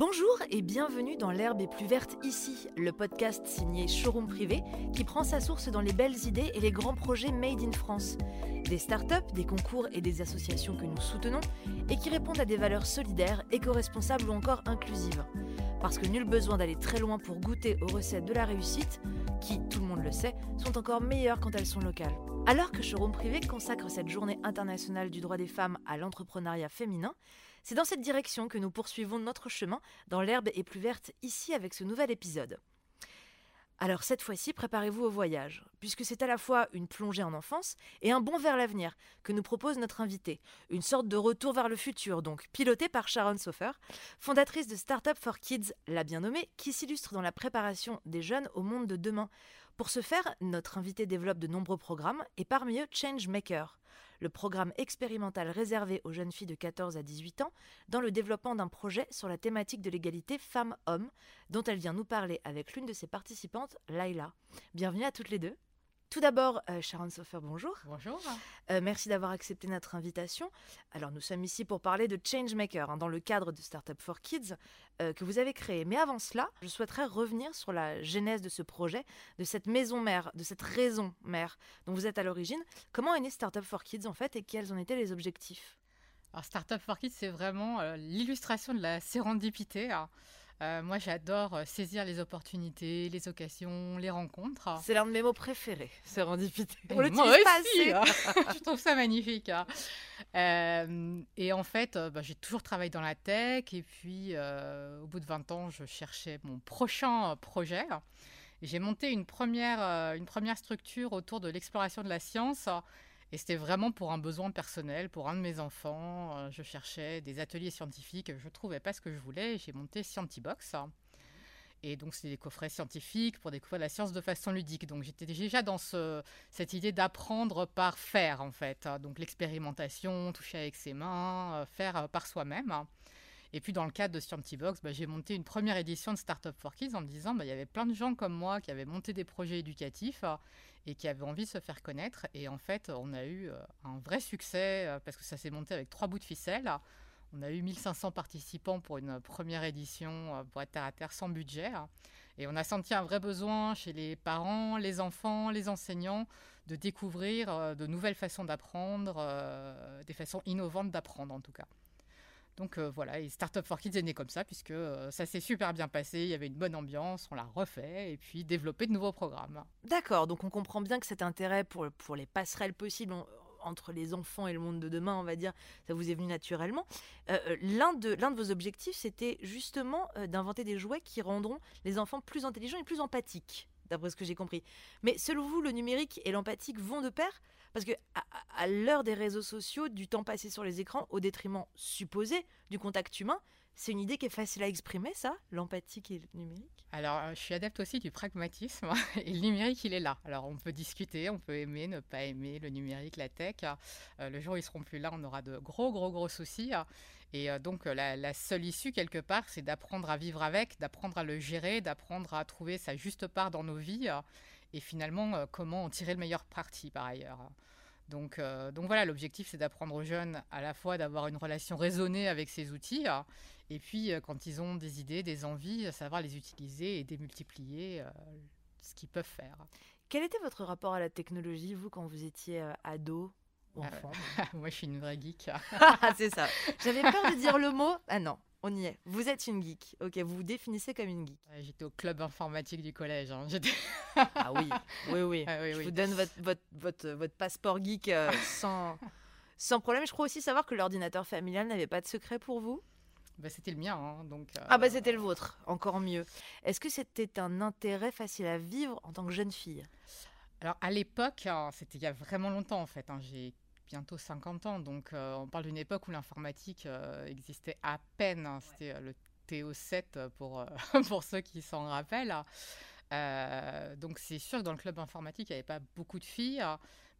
Bonjour et bienvenue dans L'herbe est plus verte ici, le podcast signé Showroom Privé qui prend sa source dans les belles idées et les grands projets made in France. Des startups, des concours et des associations que nous soutenons et qui répondent à des valeurs solidaires, éco-responsables ou encore inclusives. Parce que nul besoin d'aller très loin pour goûter aux recettes de la réussite, qui, tout le monde le sait, sont encore meilleures quand elles sont locales. Alors que Showroom Privé consacre cette journée internationale du droit des femmes à l'entrepreneuriat féminin, c'est dans cette direction que nous poursuivons notre chemin dans l'herbe est plus verte ici avec ce nouvel épisode. Alors cette fois-ci, préparez-vous au voyage, puisque c'est à la fois une plongée en enfance et un bond vers l'avenir que nous propose notre invité. Une sorte de retour vers le futur, donc, piloté par Sharon Sofer, fondatrice de Startup for Kids, la bien nommée, qui s'illustre dans la préparation des jeunes au monde de demain. Pour ce faire, notre invité développe de nombreux programmes, et parmi eux Changemaker, le programme expérimental réservé aux jeunes filles de 14 à 18 ans, dans le développement d'un projet sur la thématique de l'égalité femmes-hommes, dont elle vient nous parler avec l'une de ses participantes, Laila. Bienvenue à toutes les deux. Tout d'abord, euh, Sharon Sofer, bonjour. Bonjour. Euh, merci d'avoir accepté notre invitation. Alors, nous sommes ici pour parler de Changemaker, hein, dans le cadre de Startup for Kids, euh, que vous avez créé. Mais avant cela, je souhaiterais revenir sur la genèse de ce projet, de cette maison mère, de cette raison mère dont vous êtes à l'origine. Comment est né Startup for Kids, en fait, et quels en étaient les objectifs? Alors, Startup for Kids, c'est vraiment l'illustration de la sérendipité. Euh, moi, j'adore euh, saisir les opportunités, les occasions, les rencontres. C'est l'un de mes mots préférés, sérendipité. On le moi aussi, hein. Je trouve ça magnifique. Hein. Euh, et en fait, bah, j'ai toujours travaillé dans la tech. Et puis, au bout de 20 ans, je cherchais mon prochain projet. J'ai monté une première, une première structure autour de l'exploration de la science et c'était vraiment pour un besoin personnel, pour un de mes enfants. Euh, je cherchais des ateliers scientifiques, je ne trouvais pas ce que je voulais. J'ai monté Scientibox. Et donc, c'est des coffrets scientifiques pour découvrir la science de façon ludique. Donc, j'étais déjà dans ce, cette idée d'apprendre par faire, en fait. Donc, l'expérimentation, toucher avec ses mains, euh, faire euh, par soi-même. Et puis, dans le cadre de Scientibox, bah, j'ai monté une première édition de Startup for Kids en me disant bah, il y avait plein de gens comme moi qui avaient monté des projets éducatifs et qui avait envie de se faire connaître. Et en fait, on a eu euh, un vrai succès euh, parce que ça s'est monté avec trois bouts de ficelle. On a eu 1500 participants pour une première édition euh, pour être terre à terre sans budget. Et on a senti un vrai besoin chez les parents, les enfants, les enseignants de découvrir de nouvelles façons d'apprendre, des façons innovantes d'apprendre en tout cas. Donc euh, voilà, et Startup for Kids est né comme ça, puisque euh, ça s'est super bien passé, il y avait une bonne ambiance, on l'a refait, et puis développé de nouveaux programmes. D'accord, donc on comprend bien que cet intérêt pour, les passerelles possibles entre les enfants et le monde de demain, on va dire, ça vous est venu naturellement. Euh, l'un, de, l'un de vos objectifs, c'était justement d'inventer des jouets qui rendront les enfants plus intelligents et plus empathiques, d'après ce que j'ai compris. Mais selon vous, le numérique et l'empathique vont de pair? Parce que à, l'heure des réseaux sociaux, du temps passé sur les écrans au détriment supposé du contact humain, c'est une idée qui est facile à exprimer, ça, l'empathie et le numérique? Alors, euh, je suis adepte aussi du pragmatisme. Et le numérique, il est là. Alors, on peut discuter, on peut aimer, ne pas aimer le numérique, la tech. Euh, le jour où ils seront plus là, on aura de gros, gros, gros soucis. Et euh, donc, la, la, seule issue, quelque part, c'est d'apprendre à vivre avec, d'apprendre à le gérer, d'apprendre à trouver sa juste part dans nos vies et finalement euh, comment en tirer le meilleur parti par ailleurs. Donc, euh, donc voilà, l'objectif c'est d'apprendre aux jeunes à la fois d'avoir une relation raisonnée avec ces outils, et puis euh, quand ils ont des idées, des envies, savoir les utiliser et démultiplier ce qu'ils peuvent faire. Quel était votre rapport à la technologie, vous, quand vous étiez ado ou enfant? Moi, je suis une vraie geek. c'est ça. J'avais peur de dire le mot. Ah non, on y est. Vous êtes une geek. Ok, vous vous définissez comme une geek. J'étais au club informatique du collège. Hein. ah oui, oui, oui. Ah je vous donne votre, votre, votre, votre passeport geek euh, sans, sans problème. Je crois aussi savoir que l'ordinateur familial n'avait pas de secret pour vous. Bah, c'était le mien, hein, donc. Euh, ah bah c'était le vôtre, encore mieux. Est-ce que c'était un intérêt facile à vivre en tant que jeune fille? Alors à l'époque, hein, c'était il y a vraiment longtemps en fait. J'ai bientôt 50 ans. Donc, euh, on parle d'une époque où l'informatique euh, existait à peine. Hein. C'était euh, le TO7 pour, pour ceux qui s'en rappellent. donc, c'est sûr que dans le club informatique, il n'y avait pas beaucoup de filles.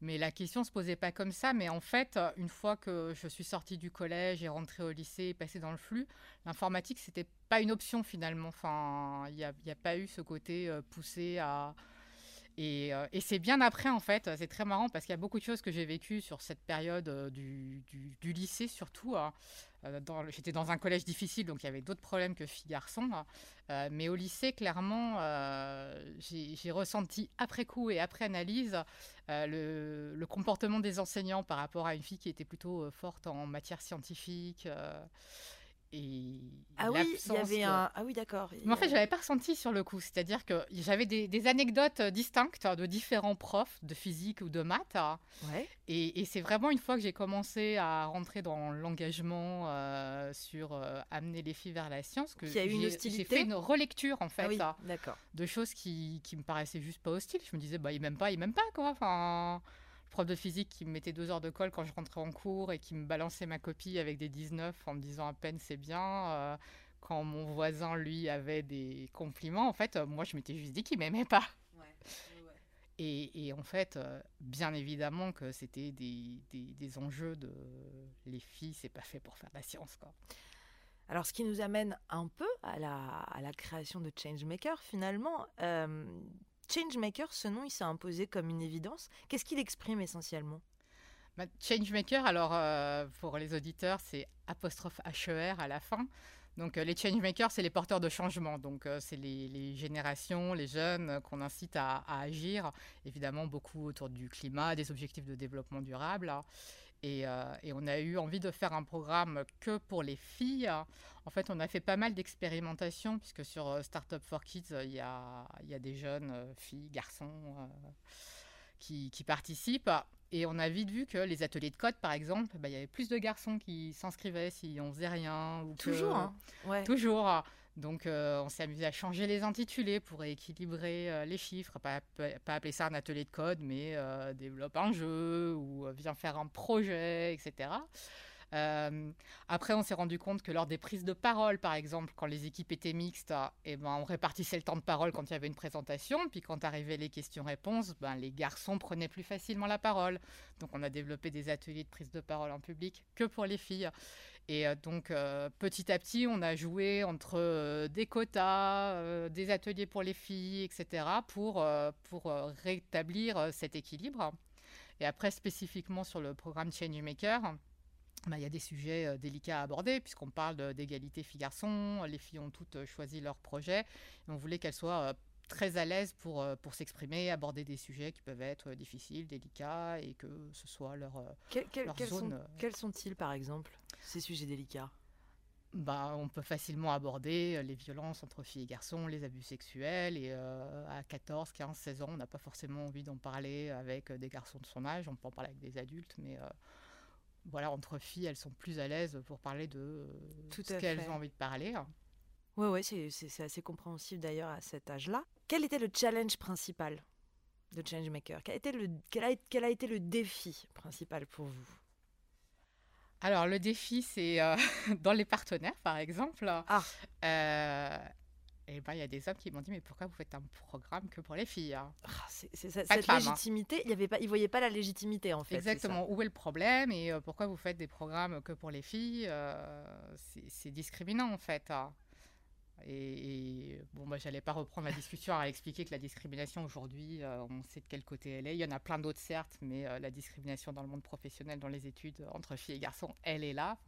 Mais la question ne se posait pas comme ça. Mais en fait, une fois que je suis sortie du collège et rentrée au lycée et passée dans le flux, l'informatique, c'était pas une option finalement. Enfin, il n'y a, a, pas eu ce côté poussé à Et, c'est bien après, en fait, c'est très marrant parce qu'il y a beaucoup de choses que j'ai vécues sur cette période du, du, lycée, surtout. Hein. J'étais dans un collège difficile, donc il y avait d'autres problèmes que filles-garçons. Hein. mais au lycée, clairement, j'ai ressenti après coup et après analyse le, comportement des enseignants par rapport à une fille qui était plutôt forte en matière scientifique ah oui, il y avait un. Ah oui, d'accord. Mais en fait, je l'avais pas ressenti sur le coup. C'est-à-dire que j'avais des, anecdotes distinctes de différents profs de physique ou de maths. Ouais. Et, c'est vraiment une fois que j'ai commencé à rentrer dans l'engagement euh, sur euh, amener les filles vers la science que j'ai fait une relecture en fait ah de choses qui, qui me paraissaient juste pas hostiles. Je me disais bah ils m'aiment pas, ils m'aiment pas quoi. Enfin prof de physique qui me mettait deux heures de colle quand je rentrais en cours et qui me balançait ma copie avec des 19 en me disant à peine c'est bien. Euh, quand mon voisin, lui, avait des compliments, en fait, euh, moi, je m'étais juste dit qu'il m'aimait pas. Et, en fait, euh, bien évidemment que c'était des, des, enjeux de les filles, c'est pas fait pour faire de la science, quoi. Alors, ce qui nous amène un peu à la, à la création de Changemaker, finalement, Changemaker, ce nom, il s'est imposé comme une évidence. Qu'est-ce qu'il exprime essentiellement? Bah, Changemaker, alors euh, pour les auditeurs, c'est apostrophe HER à la fin. Donc euh, les changemakers, c'est les porteurs de changement. Donc euh, c'est les, générations, les jeunes qu'on incite à, agir. Évidemment, beaucoup autour du climat, des objectifs de développement durable. Et, on a eu envie de faire un programme que pour les filles. En fait, on a fait pas mal d'expérimentations, puisque sur Startup for Kids, il y a, des jeunes filles, garçons qui, participent. Et on a vite vu que les ateliers de code, par exemple, bah, il y avait plus de garçons qui s'inscrivaient si on faisait rien. Ou toujours, hein. Toujours. Donc, euh, on s'est amusé à changer les intitulés pour équilibrer euh, les chiffres. Pas, pas, appeler ça un atelier de code, mais euh, développe un jeu ou viens faire un projet, etc. après, on s'est rendu compte que lors des prises de parole, par exemple, quand les équipes étaient mixtes, eh ben, on répartissait le temps de parole quand il y avait une présentation. Puis quand arrivaient les questions-réponses, ben, les garçons prenaient plus facilement la parole. Donc, on a développé des ateliers de prise de parole en public que pour les filles. Et euh, donc, euh, petit à petit, on a joué entre euh, des quotas, des ateliers pour les filles, etc., pour, pour rétablir cet équilibre. Et après, spécifiquement sur le programme Changemaker, bah, il y a des sujets délicats à aborder, puisqu'on parle d'égalité filles-garçons. Les filles ont toutes choisi leur projet. Et on voulait qu'elles soient très à l'aise pour, pour s'exprimer, aborder des sujets qui peuvent être difficiles, délicats, et que ce soit leur, zone. quels sont-ils, par exemple? Ces sujets délicats bah, on peut facilement aborder euh, les violences entre filles et garçons, les abus sexuels. Et euh, à 14, 15, 16 ans, on n'a pas forcément envie d'en parler avec euh, des garçons de son âge. On peut en parler avec des adultes, mais voilà, entre filles, elles sont plus à l'aise pour parler de Tout ce qu'elles ont envie de parler. Oui, ouais, c'est assez compréhensible d'ailleurs à cet âge-là. Quel était le challenge principal de Changemaker? Quel, était le, quel a été le défi principal pour vous? Alors, le défi, c'est euh, dans les partenaires, par exemple. Ah. Euh, et ben, il y a des hommes qui m'ont dit, mais pourquoi vous faites un programme que pour les filles hein? Ah, C'est cette hein. légitimité, il ne voyaient pas la légitimité, en fait. Exactement. Où est le problème et euh, pourquoi vous faites des programmes que pour les filles? C'est discriminant, en fait. Hein. Et, moi, j'allais pas reprendre la discussion à expliquer que la discrimination aujourd'hui, euh, on sait de quel côté elle est. Il y en a plein d'autres, certes, mais euh, la discrimination dans le monde professionnel, dans les études entre filles et garçons, elle est là.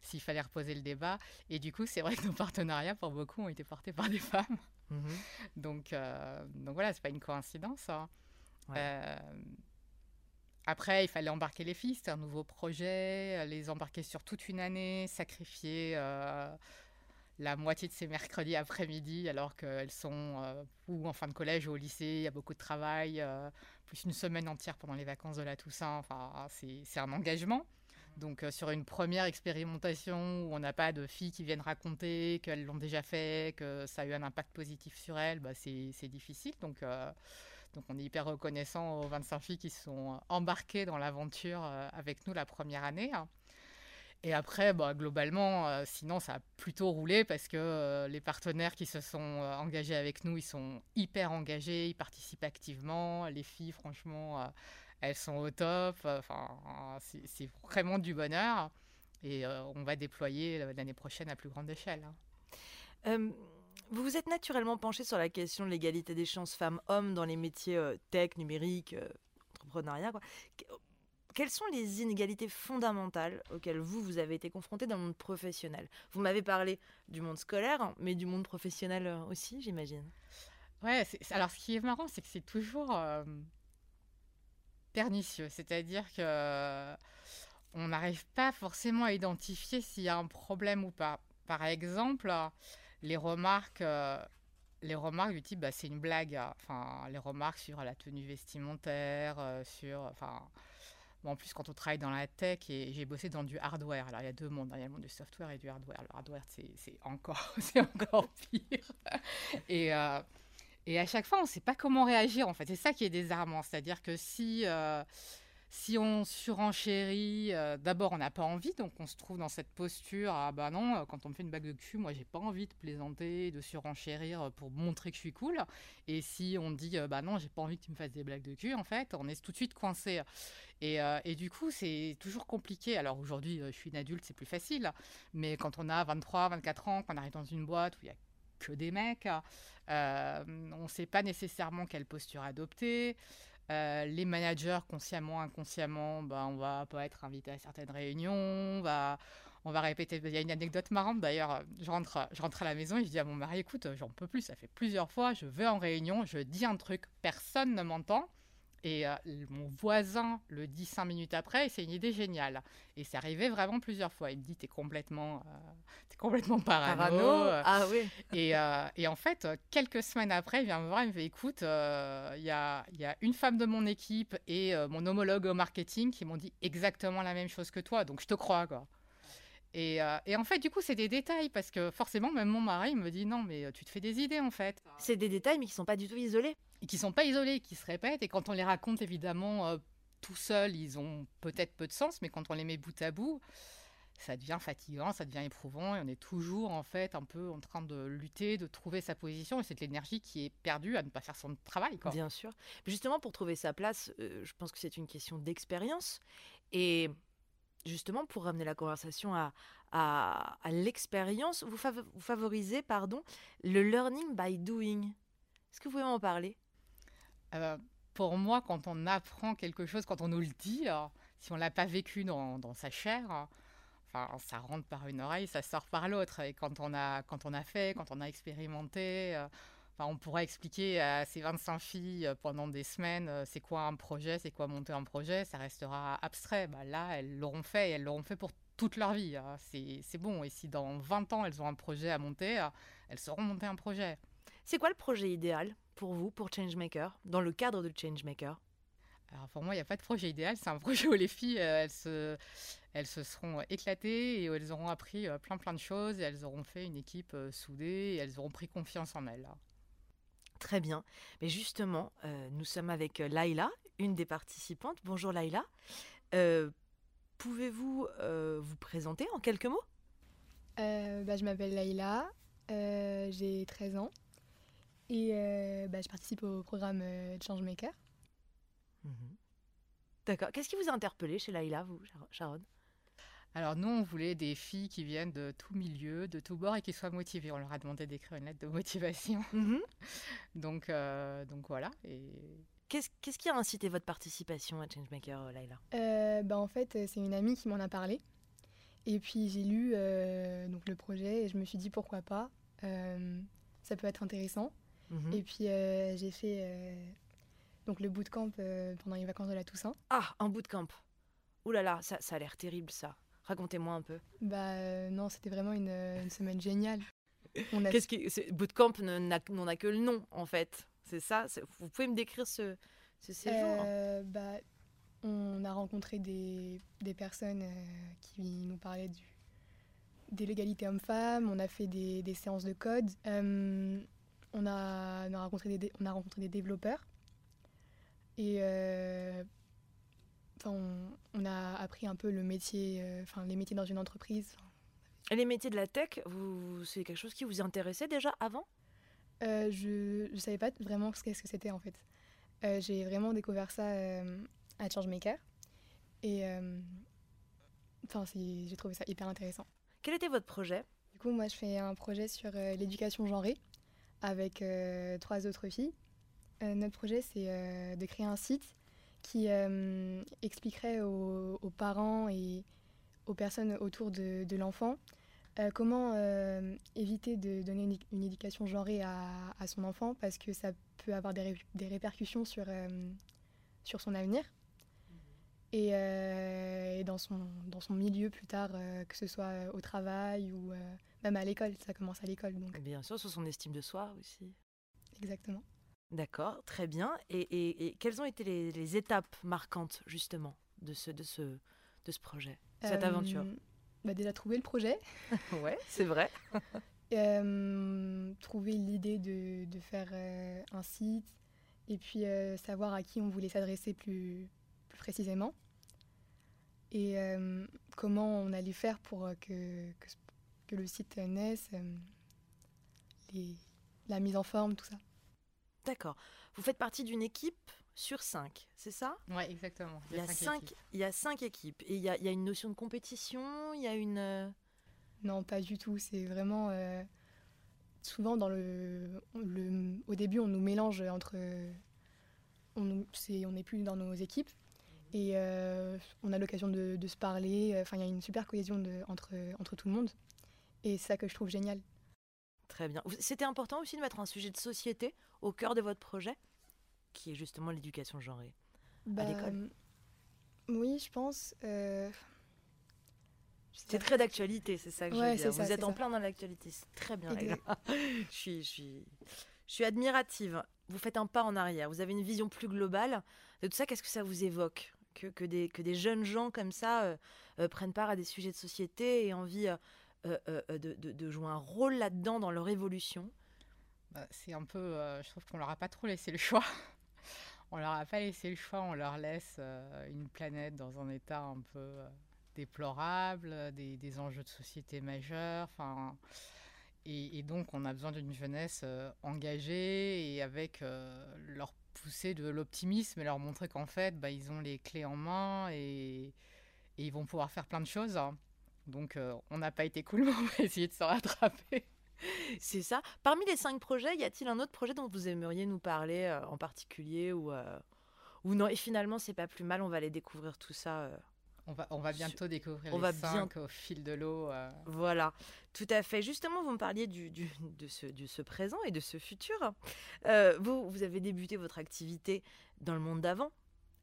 s'il fallait reposer le débat. Et du coup, c'est vrai que nos partenariats, pour beaucoup, ont été portés par des femmes. Mhm. donc, euh, donc voilà, c'est pas une coïncidence. Hein. après, il fallait embarquer les filles, c'était un nouveau projet, les embarquer sur toute une année, sacrifier la moitié de ces mercredis après-midi, alors qu'elles sont euh, ou en fin de collège ou au lycée, il y a beaucoup de travail, euh, plus une semaine entière pendant les vacances de la Toussaint. Enfin, c'est un engagement. Donc, euh, sur une première expérimentation où on n'a pas de filles qui viennent raconter qu'elles l'ont déjà fait, que ça a eu un impact positif sur elles, bah, c'est difficile. Donc, donc, on est hyper reconnaissant aux 25 filles qui sont embarquées dans l'aventure avec nous la première année. Et après, bah, globalement, euh, sinon, ça a plutôt roulé parce que euh, les partenaires qui se sont euh, engagés avec nous, ils sont hyper engagés, ils participent activement. Les filles, franchement, elles sont au top. Enfin, c'est vraiment du bonheur. Et on va déployer l'année prochaine à plus grande échelle. Hein. Vous vous êtes naturellement penché sur la question de l'égalité des chances femmes-hommes dans les métiers tech, numérique, entrepreneuriat. Quoi. Quelles sont les inégalités fondamentales auxquelles vous, vous avez été confronté dans le monde professionnel? Vous m'avez parlé du monde scolaire, mais du monde professionnel euh, aussi, j'imagine. Ouais, alors ce qui est marrant, c'est que c'est toujours pernicieux. C'est-à-dire que on n'arrive pas forcément à identifier s'il y a un problème ou pas. Par exemple, les remarques, euh, les remarques du type, bah, c'est une blague. Enfin, les remarques sur la tenue vestimentaire, euh, sur, enfin, en plus quand on travaille dans la tech et j'ai bossé dans du hardware. Alors il y a deux mondes, hein. il y a le monde du software et du hardware. Le hardware, c'est encore, encore pire. Et euh, et à chaque fois, on ne sait pas comment réagir, en fait. C'est ça qui est désarmant. C'est-à-dire que si, euh, si on surenchérit, euh, d'abord, on n'a pas envie, donc on se trouve dans cette posture, ah bah non, euh, quand on me fait une bague de cul, moi, j'ai pas envie de plaisanter, de surenchérir pour montrer que je suis cool. Et si on dit, bah non, j'ai pas envie que tu me fasses des blagues de cul, en fait, on est tout de suite coincé. Et, du coup, c'est toujours compliqué. Alors aujourd'hui, je suis une adulte, c'est plus facile. Mais quand on a 23, 24 ans, qu'on arrive dans une boîte où il y a que des mecs. Euh, on ne sait pas nécessairement quelle posture adopter. Euh, les managers, consciemment, inconsciemment, bah, on va pas être invité à certaines réunions, on va, on va répéter. Il y a une anecdote marrante d'ailleurs. Je rentre, je rentre à la maison et je dis à mon mari écoute, j'en peux plus, ça fait plusieurs fois, je vais en réunion, je dis un truc, personne ne m'entend. Et euh, mon voisin le dit cinq minutes après, et c'est une idée géniale. Et c'est arrivé vraiment plusieurs fois. Il me dit T'es complètement, euh, es complètement parano. Ah oui. Et, euh, et, en fait, quelques semaines après, il vient me voir il me fait Écoute, il y a, y, a, une femme de mon équipe et mon homologue au marketing qui m'ont dit exactement la même chose que toi. Donc je te crois, quoi. Et, et, en fait, du coup, c'est des détails parce que forcément, même mon mari me dit non, mais tu te fais des idées en fait. C'est des détails, mais qui sont pas du tout isolés et qui sont pas isolés, qui se répètent. Et quand on les raconte, évidemment, euh, tout seul, ils ont peut-être peu de sens, mais quand on les met bout à bout, ça devient fatigant, ça devient éprouvant, et on est toujours en fait un peu en train de lutter, de trouver sa position, et c'est de l'énergie qui est perdue à ne pas faire son travail. Bien sûr. Justement, pour trouver sa place, euh, je pense que c'est une question d'expérience, et justement pour ramener la conversation à, l'expérience, vous, vous, favorisez pardon, le learning by doing. Est-ce que vous pouvez m'en parler? Euh, pour moi, quand on apprend quelque chose, quand on nous le dit, si on l'a pas vécu dans, sa chair, enfin, ça rentre par une oreille, ça sort par l'autre. Et quand on a, quand on a fait, quand on a expérimenté, euh, enfin, on pourra expliquer à ces 25 filles euh, pendant des semaines c'est quoi un projet, c'est quoi monter un projet, ça restera abstrait. Bah, là, elles l'auront fait et elles l'auront fait pour toute leur vie. Hein. C'est bon. Et si dans 20 ans, elles ont un projet à monter, elles sauront monter un projet. C'est quoi le projet idéal pour vous, pour Changemaker, dans le cadre de Changemaker? Alors pour moi, il n'y a pas de projet idéal. C'est un projet où les filles, euh, elles, se, elles se seront éclatées et où elles auront appris euh, plein plein de choses et elles auront fait une équipe euh, soudée et elles auront pris confiance en elles. Très bien. Mais justement, nous sommes avec Laïla, une des participantes. Bonjour Laïla. Pouvez-vous vous présenter en quelques mots? Bah, Je m'appelle Laïla, j'ai 13 ans. Et euh, bah, je participe au programme euh, Changemaker. Mhm. D'accord. Qu'est-ce qui vous a interpellé chez Laïla, vous, Sharon? Alors nous, on voulait des filles qui viennent de tout milieu, de tout bord et qui soient motivées. On leur a demandé d'écrire une lettre de motivation. Mhm. donc, euh, donc voilà. Et... Qu'est-ce, qui a incité votre participation à Changemaker, Laïla? Bah, En fait, c'est une amie qui m'en a parlé. Et puis j'ai lu donc, le projet et je me suis dit pourquoi pas. ça peut être intéressant. Mhm. Et puis euh, j'ai fait euh, donc le bootcamp euh, pendant les vacances de la Toussaint. Ah, un bootcamp Ouh là là, ça, ça a l'air terrible ça. Racontez-moi un peu. Bah non, c'était vraiment une, une, semaine géniale. On a... Qu'est-ce qui bootcamp n'en a, que le nom en fait. C'est ça. Vous pouvez me décrire ce, ce séjour? Bah on a rencontré des, des personnes qui nous parlaient du, des légalités hommes-femmes. On a fait des, des séances de code on a, rencontré, des, on a rencontré des développeurs. Et euh, on, a appris un peu le métier, euh, enfin les métiers dans une entreprise. Et les métiers de la tech, c'est quelque chose qui vous intéressait déjà avant? Euh, Je ne savais pas vraiment ce qu'est-ce que c'était en fait. j'ai vraiment découvert ça à Changemaker. Et enfin, j'ai trouvé ça hyper intéressant. Quel était votre projet? Du coup, moi, je fais un projet sur l'éducation genrée avec trois autres filles. notre projet, c'est de créer un site qui expliquerait aux, parents et aux personnes autour de, l'enfant comment éviter de donner une, éducation genrée à, son enfant parce que ça peut avoir des, des répercussions sur, sur son avenir et, et, dans, son, dans son milieu plus tard, que ce soit au travail ou même à l'école, ça commence à l'école. Donc. Bien sûr, sur son estime de soi aussi. Exactement. D'accord, très bien. Et, et, quelles ont été les, les, étapes marquantes justement de ce, de ce, de ce projet, cette aventure? bah Déjà trouver le projet. ouais, c'est vrai. trouver l'idée de, de, faire un site et puis savoir à qui on voulait s'adresser plus, plus précisément et comment on allait faire pour que, que, que le site naisse, les, la mise en forme, tout ça. D'accord. Vous faites partie d'une équipe sur cinq, c'est ça? Oui, exactement. Il y, a cinq, il y a cinq équipes. Et il y a, il y a une notion de compétition? Il y a une. Euh, non, pas du tout. C'est vraiment. Euh, souvent, dans le, le, au début, on nous mélange entre. On, est, on n'est plus dans nos équipes. Et euh, on a l'occasion de, de, se parler. Enfin, il y a une super cohésion de, entre, entre tout le monde. Et c'est ça que je trouve génial. Très bien. C'était important aussi de mettre un sujet de société au cœur de votre projet, qui est justement l'éducation genrée à bah, l'école. Oui, je pense. Euh, c'est très d'actualité, c'est ça que je veux dire. Vous êtes en plein dans l'actualité, c'est très bien. je, suis, je, suis, je suis admirative. Vous faites un pas en arrière, vous avez une vision plus globale de tout ça. Qu'est-ce que ça vous évoque que, que, des, que des jeunes gens comme ça euh, euh, prennent part à des sujets de société et envie euh, euh, euh, de, jouer un rôle là-dedans dans leur évolution bah, C'est un peu, je trouve qu'on leur a pas trop laissé le choix. on leur a pas laissé le choix, on leur laisse une planète dans un état un peu déplorable, des, enjeux de société majeurs. Enfin, et, donc on a besoin d'une jeunesse engagée et avec leur pousser de l'optimisme et leur montrer qu'en fait, bah, ils ont les clés en main et, ils vont pouvoir faire plein de choses. Donc euh, on n'a pas été cool, mais on va essayer de se rattraper. C'est ça. Parmi les cinq projets, y a-t-il un autre projet dont vous aimeriez nous parler euh, en particulier ou, euh, ou non? Et finalement, c'est pas plus mal, on va aller découvrir tout ça. On va, on va bientôt découvrir on les va cinq au fil de l'eau. Voilà, tout à fait. Justement, vous me parliez du, du de, ce, de, ce, présent et de ce futur. vous, vous avez débuté votre activité dans le monde d'avant,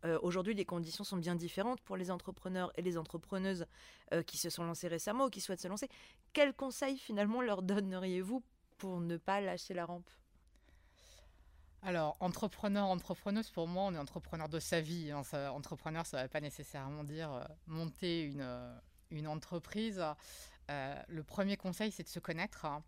euh, aujourd'hui, les conditions sont bien différentes pour les entrepreneurs et les entrepreneuses euh, qui se sont lancés récemment ou qui souhaitent se lancer. Quels conseils finalement leur donneriez-vous pour ne pas lâcher la rampe? Alors, entrepreneur, entrepreneuse, pour moi, on est entrepreneur de sa vie. Hein. entrepreneur, ça ne veut pas nécessairement dire euh, monter une, une entreprise. le premier conseil, c'est de se connaître. Hein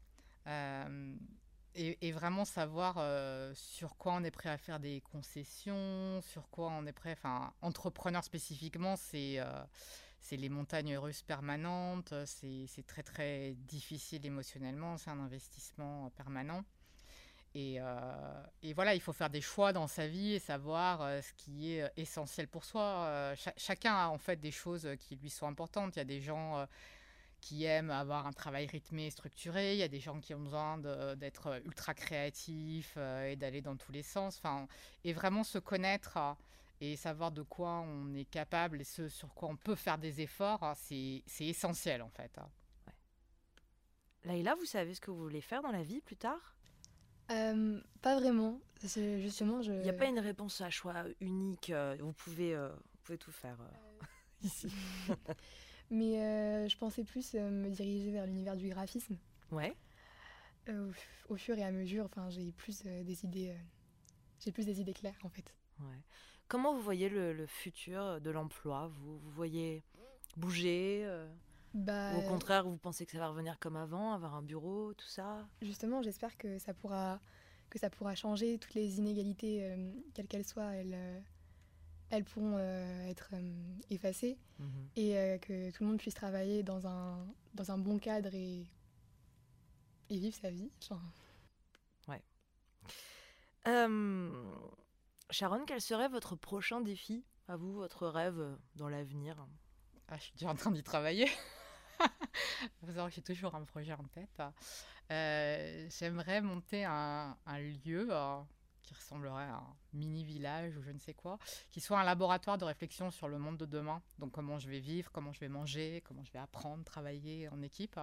et, vraiment savoir euh, sur quoi on est prêt à faire des concessions, sur quoi on est prêt. Enfin, entrepreneur spécifiquement, c'est euh, les montagnes russes permanentes, c'est très très difficile émotionnellement, c'est un investissement permanent. Et, euh, et, voilà, il faut faire des choix dans sa vie et savoir ce qui est essentiel pour soi. chacun a en fait des choses qui lui sont importantes. Il y a des gens qui aiment avoir un travail rythmé et structuré. Il y a des gens qui ont besoin d'être ultra créatifs euh, et d'aller dans tous les sens. Enfin, et vraiment se connaître euh, et savoir de quoi on est capable et ce sur quoi on peut faire des efforts, hein, c'est essentiel en fait. Hein. Laïla, vous savez ce que vous voulez faire dans la vie plus tard? Euh, Pas vraiment. Justement, je... Il n'y a pas une réponse à choix unique. Vous pouvez, vous pouvez tout faire ici. Mais euh, je pensais plus euh, me diriger vers l'univers du graphisme. Ouais. Euh, au, fur et à mesure, enfin, j'ai plus des idées, j'ai plus des idées claires en fait. Ouais. Comment vous voyez le, futur de l'emploi? Vous, vous voyez bouger bah, Ou au contraire, vous pensez que ça va revenir comme avant, avoir un bureau, tout ça? Justement, j'espère que ça pourra que ça pourra changer toutes les inégalités, quelles qu'elles soient. Elles, elles pourront euh, être euh, effacées mhm. et euh, que tout le monde puisse travailler dans un, dans un bon cadre et, et vivre sa vie. Ouais. Sharon, quel serait votre prochain défi? À vous, votre rêve dans l'avenir? Ah, Je suis déjà en train d'y travailler. j'ai toujours un projet en tête. Euh, j'aimerais monter un, lieu euh, qui ressemblerait à un mini village ou je ne sais quoi, qui soit un laboratoire de réflexion sur le monde de demain. Donc comment je vais vivre, comment je vais manger, comment je vais apprendre, travailler en équipe.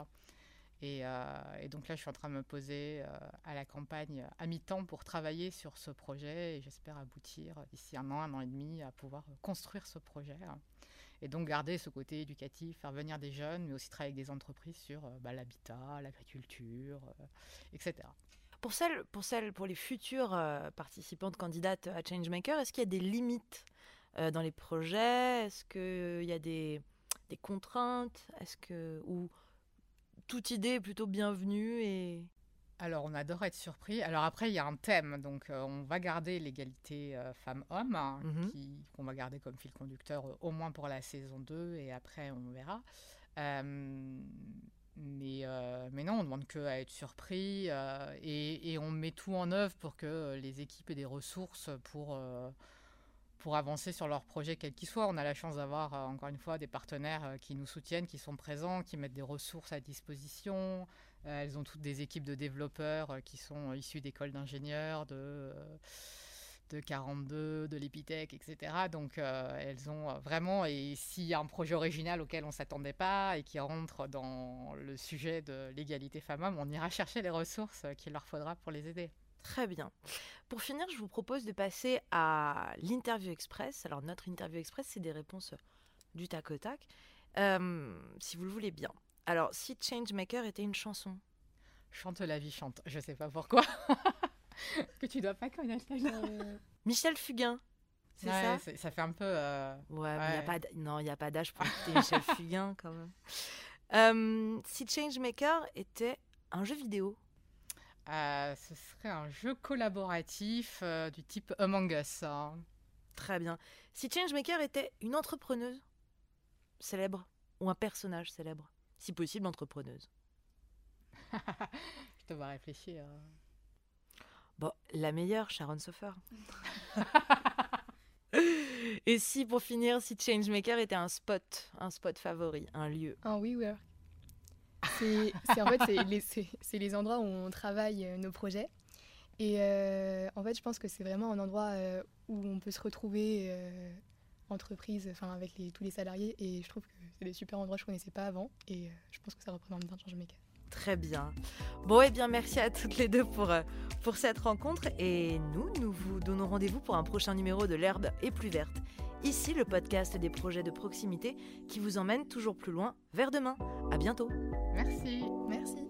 Et, euh, donc là, je suis en train de me poser à la campagne à mi-temps pour travailler sur ce projet et j'espère aboutir d'ici un an, un an et demi à pouvoir construire ce projet. Et donc garder ce côté éducatif, faire venir des jeunes, mais aussi travailler avec des entreprises sur euh, bah, l'habitat, l'agriculture, euh, etc. Pour celles, pour celles, pour les futures euh, participantes candidates à Changemaker, est-ce qu'il y a des limites dans les projets? Est-ce qu'il y a des, des contraintes? Est-ce que ou toute idée est plutôt bienvenue et alors, on adore être surpris. Alors après, il y a un thème. Donc, euh, on va garder l'égalité euh, femmes-hommes, hein, mhm. qu'on va garder comme fil conducteur euh, au moins pour la saison 2 et après, on verra. Mais, mais non, on demande que à être surpris et, et, on met tout en œuvre pour que les équipes aient des ressources pour, pour avancer sur leurs projets, quels qu'ils soient. On a la chance d'avoir, encore une fois, des partenaires qui nous soutiennent, qui sont présents, qui mettent des ressources à disposition. Euh, elles ont toutes des équipes de développeurs euh, qui sont issus d'écoles d'ingénieurs, de, euh, de 42, de l'Epitech, etc. Donc elles ont vraiment, et s'il y a un projet original auquel on ne s'attendait pas et qui rentre dans le sujet de l'égalité femmes-hommes, on ira chercher les ressources qu'il leur faudra pour les aider. Très bien. Pour finir, je vous propose de passer à l'interview express. Alors notre interview express, c'est des réponses du tac au tac, si vous le voulez bien. Alors, si Changemaker était une chanson? Chante la vie chante. Je sais pas pourquoi. que tu dois pas connaître. Euh... Michel Fugain. C'est ça Ça fait un peu. Euh, ouais, mais y a pas non, il n'y a pas d'âge pour écouter Michel Fugain quand même. Euh, si Changemaker était un jeu vidéo? Euh, Ce serait un jeu collaboratif du type Among Us. Hein. Très bien. Si Changemaker était une entrepreneuse célèbre ou un personnage célèbre? Si possible entrepreneuse Je te vois réfléchir. Bon, la meilleure, Sharon Sofer. Et si, pour finir, si Changemaker était un spot, un spot favori, un lieu? Un WeWork. C'est, en fait, c'est les, endroits où on travaille euh, nos projets. Et euh, en fait, je pense que c'est vraiment un endroit euh, où on peut se retrouver entreprise, enfin avec les, tous les salariés. Et je trouve que c'est des super endroits que je connaissais pas avant. Et euh, je pense que ça représente bien Changemaker. Très bien. Bon, et eh bien, merci à toutes les deux pour, euh, pour cette rencontre. Et nous, nous vous donnons rendez-vous pour un prochain numéro de L'herbe est plus verte. Ici, le podcast des projets de proximité qui vous emmène toujours plus loin vers demain. À bientôt. Merci. Merci.